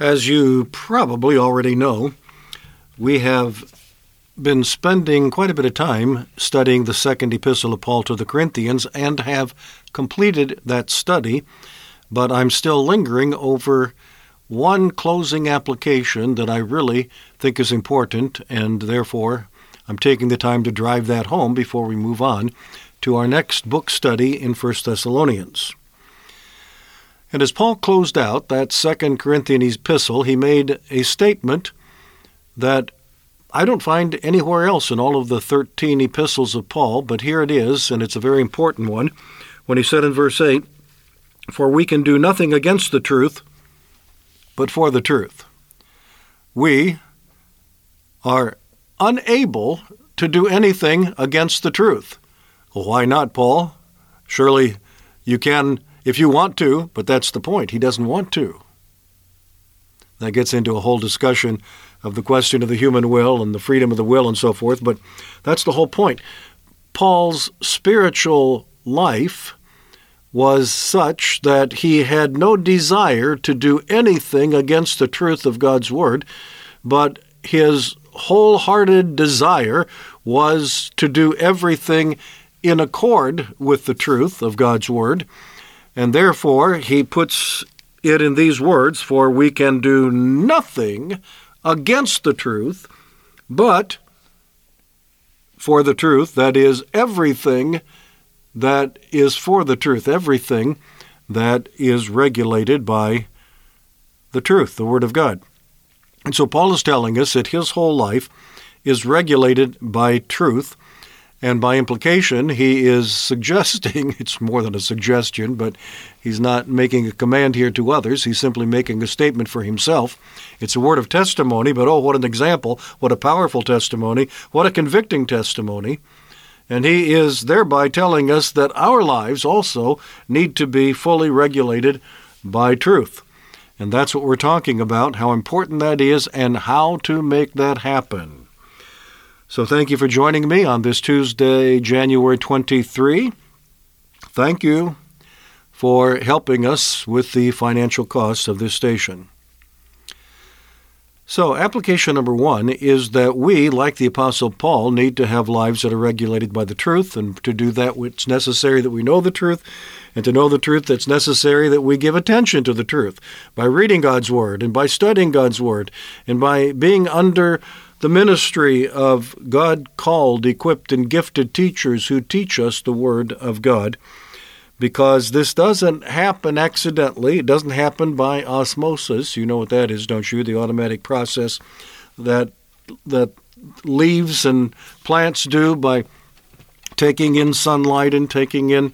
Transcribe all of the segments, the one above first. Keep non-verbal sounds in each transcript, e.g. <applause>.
As you probably already know, we have been spending quite a bit of time studying the second epistle of Paul to the Corinthians and have completed that study, but I'm still lingering over one closing application that I really think is important, and therefore I'm taking the time to drive that home before we move on to our next book study in 1 Thessalonians. And as Paul closed out that second Corinthians epistle, he made a statement that I don't find anywhere else in all of the 13 epistles of Paul, but here it is, and it's a very important one, when he said in verse 8, For we can do nothing against the truth, but for the truth. We are unable to do anything against the truth. Why not, Paul? Surely you can if you want to, but that's the point. He doesn't want to. That gets into a whole discussion of the question of the human will and the freedom of the will and so forth, but that's the whole point. Paul's spiritual life was such that he had no desire to do anything against the truth of God's Word, but his wholehearted desire was to do everything in accord with the truth of God's Word, and therefore he puts it in these words For we can do nothing against the truth, but for the truth, that is, everything that is for the truth, everything that is regulated by the truth, the Word of God. And so Paul is telling us that his whole life is regulated by truth, and by implication, he is <laughs> suggesting it's more than a suggestion, but he's not making a command here to others. He's simply making a statement for himself. It's a word of testimony, but oh, what an example, what a powerful testimony, what a convicting testimony. And he is thereby telling us that our lives also need to be fully regulated by truth. And that's what we're talking about, how important that is, and how to make that happen. So thank you for joining me on this Tuesday, January 23. Thank you for helping us with the financial costs of this station. So, application number one is that we, like the Apostle Paul, need to have lives that are regulated by the truth, and to do that, it's necessary that we know the truth, and to know the truth, it's necessary that we give attention to the truth by reading God's Word, and by studying God's Word, and by being under the ministry of God called, equipped, and gifted teachers who teach us the Word of God. Because this doesn't happen accidentally, it doesn't happen by osmosis. You know what that is, don't you? The automatic process that that leaves and plants do by taking in sunlight and taking in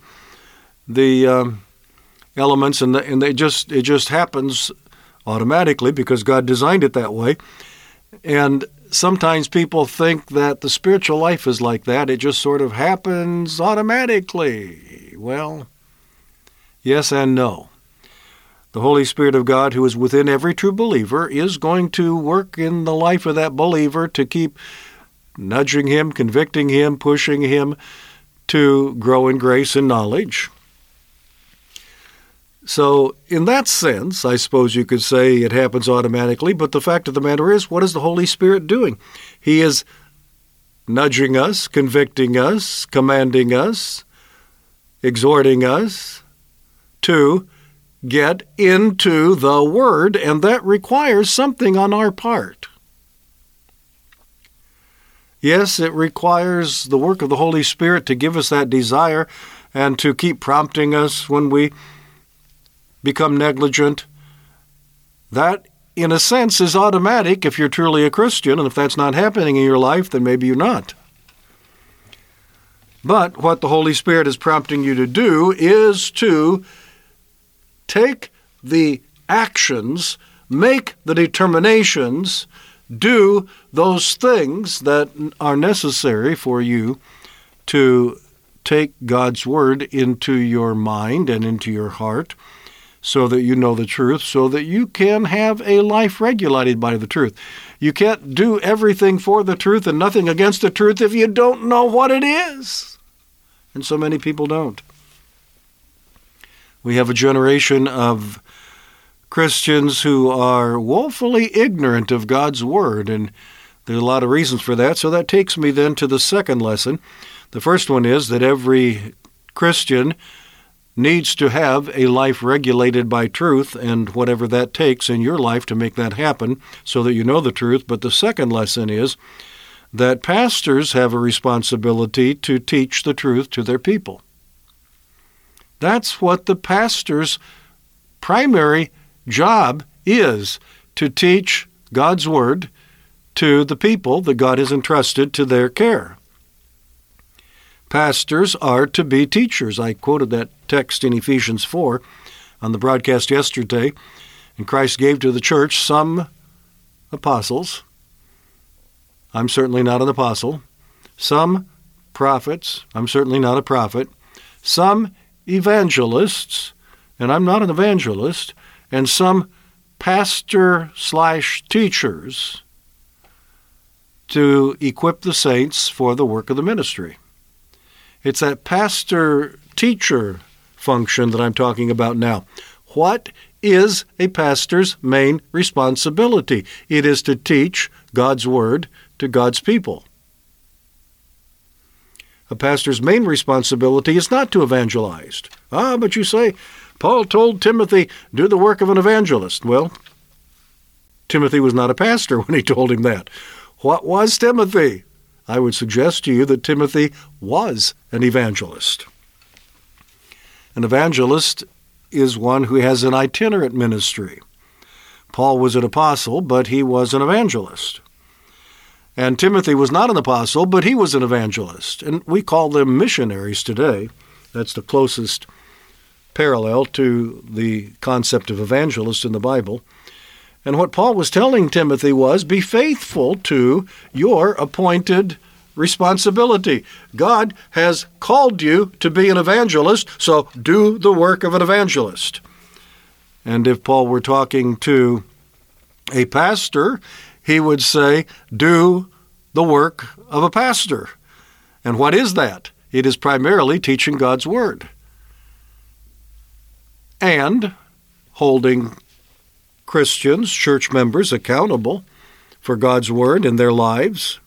the um, elements, and, the, and they just it just happens automatically because God designed it that way. And sometimes people think that the spiritual life is like that. It just sort of happens automatically. Well, yes and no. The Holy Spirit of God, who is within every true believer, is going to work in the life of that believer to keep nudging him, convicting him, pushing him to grow in grace and knowledge. So, in that sense, I suppose you could say it happens automatically, but the fact of the matter is, what is the Holy Spirit doing? He is nudging us, convicting us, commanding us, exhorting us to get into the Word, and that requires something on our part. Yes, it requires the work of the Holy Spirit to give us that desire and to keep prompting us when we become negligent. That, in a sense, is automatic if you're truly a Christian, and if that's not happening in your life, then maybe you're not. But what the Holy Spirit is prompting you to do is to take the actions, make the determinations, do those things that are necessary for you to take God's Word into your mind and into your heart so that you know the truth, so that you can have a life regulated by the truth. You can't do everything for the truth and nothing against the truth if you don't know what it is. And so many people don't. We have a generation of Christians who are woefully ignorant of God's Word, and there are a lot of reasons for that. So that takes me then to the second lesson. The first one is that every Christian needs to have a life regulated by truth and whatever that takes in your life to make that happen so that you know the truth. But the second lesson is that pastors have a responsibility to teach the truth to their people. That's what the pastor's primary job is to teach God's Word to the people that God has entrusted to their care. Pastors are to be teachers. I quoted that text in Ephesians 4 on the broadcast yesterday. And Christ gave to the church some apostles. I'm certainly not an apostle. Some prophets. I'm certainly not a prophet. Some evangelists. And I'm not an evangelist. And some pastor slash teachers to equip the saints for the work of the ministry. It's that pastor teacher function that I'm talking about now. What is a pastor's main responsibility? It is to teach God's Word to God's people. A pastor's main responsibility is not to evangelize. Ah, but you say, Paul told Timothy, do the work of an evangelist. Well, Timothy was not a pastor <laughs> when he told him that. What was Timothy? I would suggest to you that Timothy was an evangelist. An evangelist is one who has an itinerant ministry. Paul was an apostle, but he was an evangelist. And Timothy was not an apostle, but he was an evangelist. And we call them missionaries today. That's the closest parallel to the concept of evangelist in the Bible. And what Paul was telling Timothy was be faithful to your appointed responsibility. God has called you to be an evangelist, so do the work of an evangelist. And if Paul were talking to a pastor, he would say, do the work of a pastor. And what is that? It is primarily teaching God's Word and holding Christians, church members, accountable for God's Word in their lives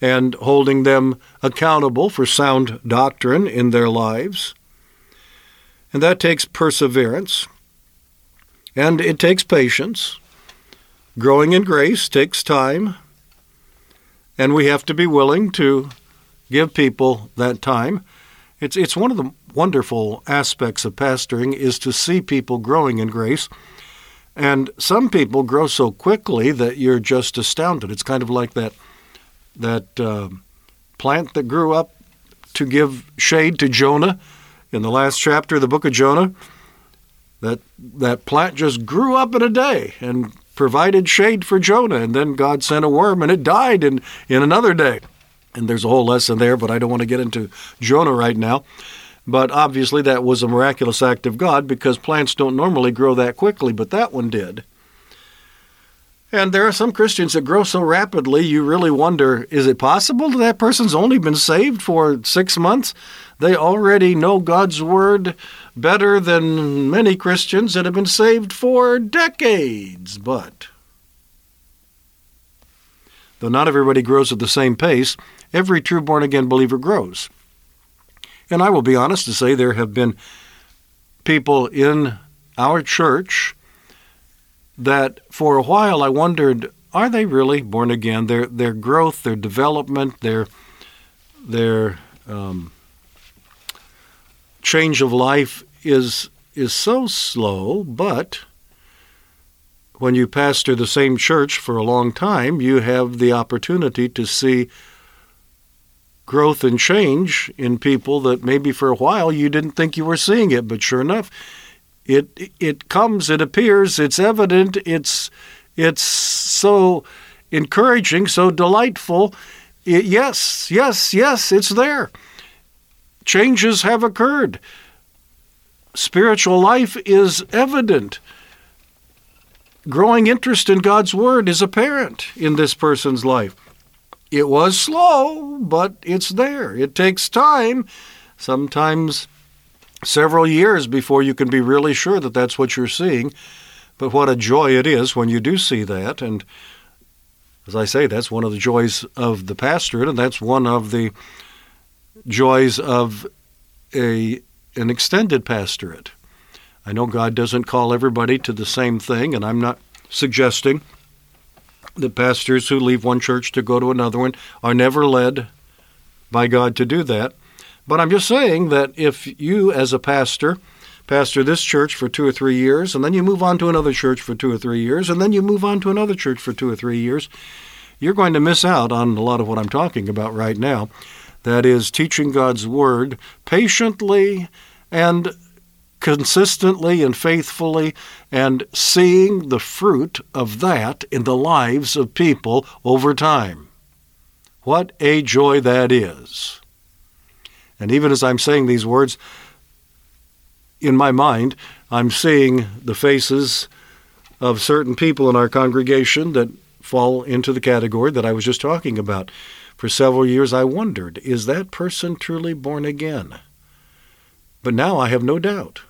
and holding them accountable for sound doctrine in their lives. And that takes perseverance and it takes patience. Growing in grace takes time, and we have to be willing to give people that time. It's, it's one of the wonderful aspects of pastoring is to see people growing in grace and some people grow so quickly that you're just astounded. It's kind of like that that uh, plant that grew up to give shade to Jonah in the last chapter of the book of Jonah. That that plant just grew up in a day and provided shade for Jonah, and then God sent a worm and it died in, in another day. And there's a whole lesson there, but I don't want to get into Jonah right now. But obviously, that was a miraculous act of God because plants don't normally grow that quickly, but that one did. And there are some Christians that grow so rapidly, you really wonder is it possible that that person's only been saved for six months? They already know God's Word better than many Christians that have been saved for decades. But, though not everybody grows at the same pace, every true born again believer grows. And I will be honest to say there have been people in our church that for a while I wondered, are they really born again? Their their growth, their development, their their um, change of life is is so slow, but when you pastor the same church for a long time, you have the opportunity to see growth and change in people that maybe for a while you didn't think you were seeing it, but sure enough, it it comes, it appears, it's evident, it's it's so encouraging, so delightful. It, yes, yes, yes, it's there. Changes have occurred. Spiritual life is evident. Growing interest in God's Word is apparent in this person's life. It was slow, but it's there. It takes time, sometimes several years before you can be really sure that that's what you're seeing. But what a joy it is when you do see that. And as I say, that's one of the joys of the pastorate, and that's one of the joys of a an extended pastorate. I know God doesn't call everybody to the same thing, and I'm not suggesting that pastors who leave one church to go to another one are never led by God to do that. But I'm just saying that if you, as a pastor, pastor this church for two or three years, and then you move on to another church for two or three years, and then you move on to another church for two or three years, you're going to miss out on a lot of what I'm talking about right now. That is, teaching God's Word patiently and consistently and faithfully and seeing the fruit of that in the lives of people over time. What a joy that is. And even as I'm saying these words, in my mind, I'm seeing the faces of certain people in our congregation that fall into the category that I was just talking about. For several years, I wondered, is that person truly born again? But now I have no doubt.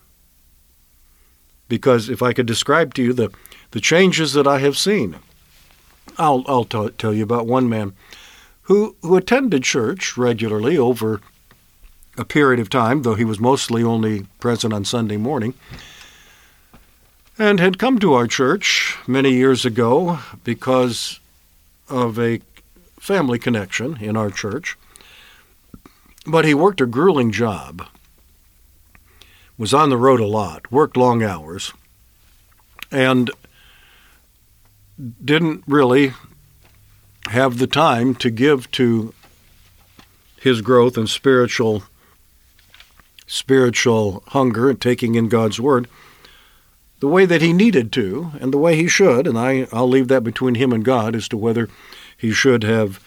Because if I could describe to you the, the changes that I have seen, I'll, I'll t- tell you about one man who, who attended church regularly over a period of time, though he was mostly only present on Sunday morning, and had come to our church many years ago because of a family connection in our church. But he worked a grueling job, was on the road a lot, worked long hours, and didn't really have the time to give to his growth and spiritual spiritual hunger and taking in God's word the way that he needed to and the way he should and I I'll leave that between him and God as to whether he should have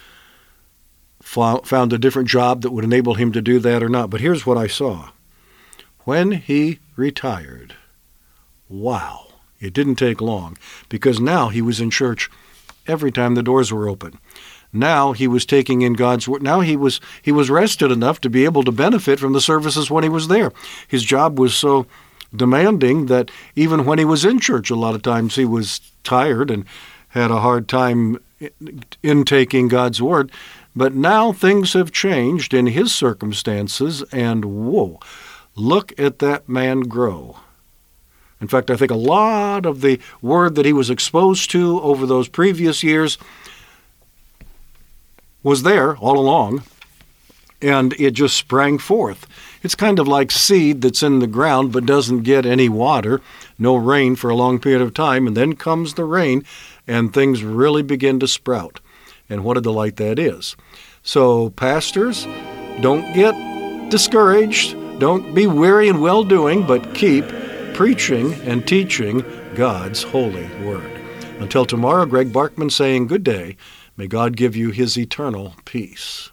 found a different job that would enable him to do that or not but here's what I saw when he retired wow it didn't take long because now he was in church every time the doors were open now he was taking in God's word. Now he was he was rested enough to be able to benefit from the services when he was there. His job was so demanding that even when he was in church, a lot of times he was tired and had a hard time intaking God's word. But now things have changed in his circumstances, and whoa, look at that man grow. In fact, I think a lot of the word that he was exposed to over those previous years was there all along, and it just sprang forth. It's kind of like seed that's in the ground but doesn't get any water, no rain for a long period of time, and then comes the rain, and things really begin to sprout. And what a delight that is. So, pastors, don't get discouraged. Don't be weary in well doing, but keep preaching and teaching God's holy word. Until tomorrow, Greg Barkman saying good day May God give you his eternal peace.